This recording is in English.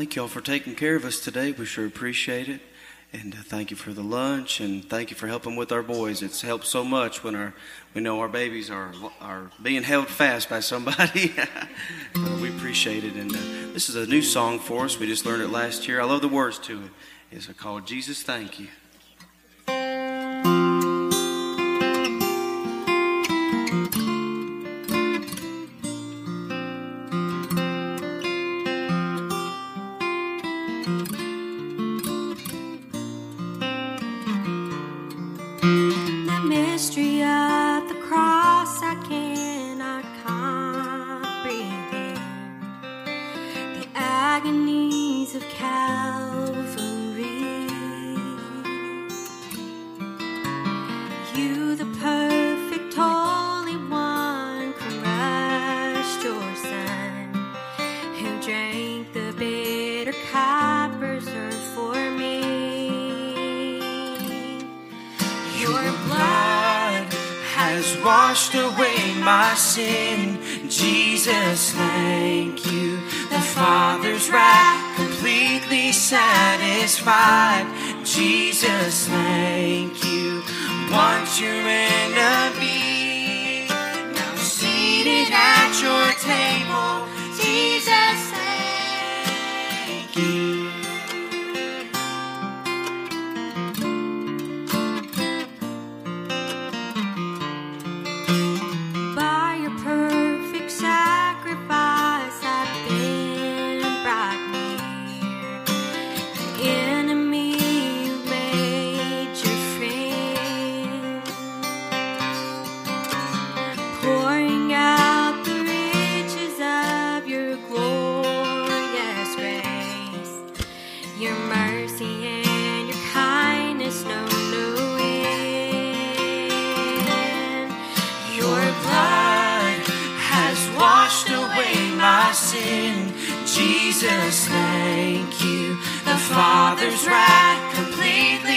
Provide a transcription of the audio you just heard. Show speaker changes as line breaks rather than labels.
Thank you all for taking care of us today. We sure appreciate it. And uh, thank you for the lunch, and thank you for helping with our boys. It's helped so much when our we know our babies are are being held fast by somebody. uh, we appreciate it. And uh, this is a new song for us. We just learned it last year. I love the words to it. It's called "Jesus Thank You."
Mystery of the cross I cannot comprehend. The agonies of Calvary. You, the perfect Holy One, crushed your Son, who drank the bitter cup reserved for me.
Your blood has washed away my sin. Jesus, thank you. The Father's wrath completely satisfied. Jesus, thank you. Once your washed away my sin. Jesus, thank you. The Father's wrath completely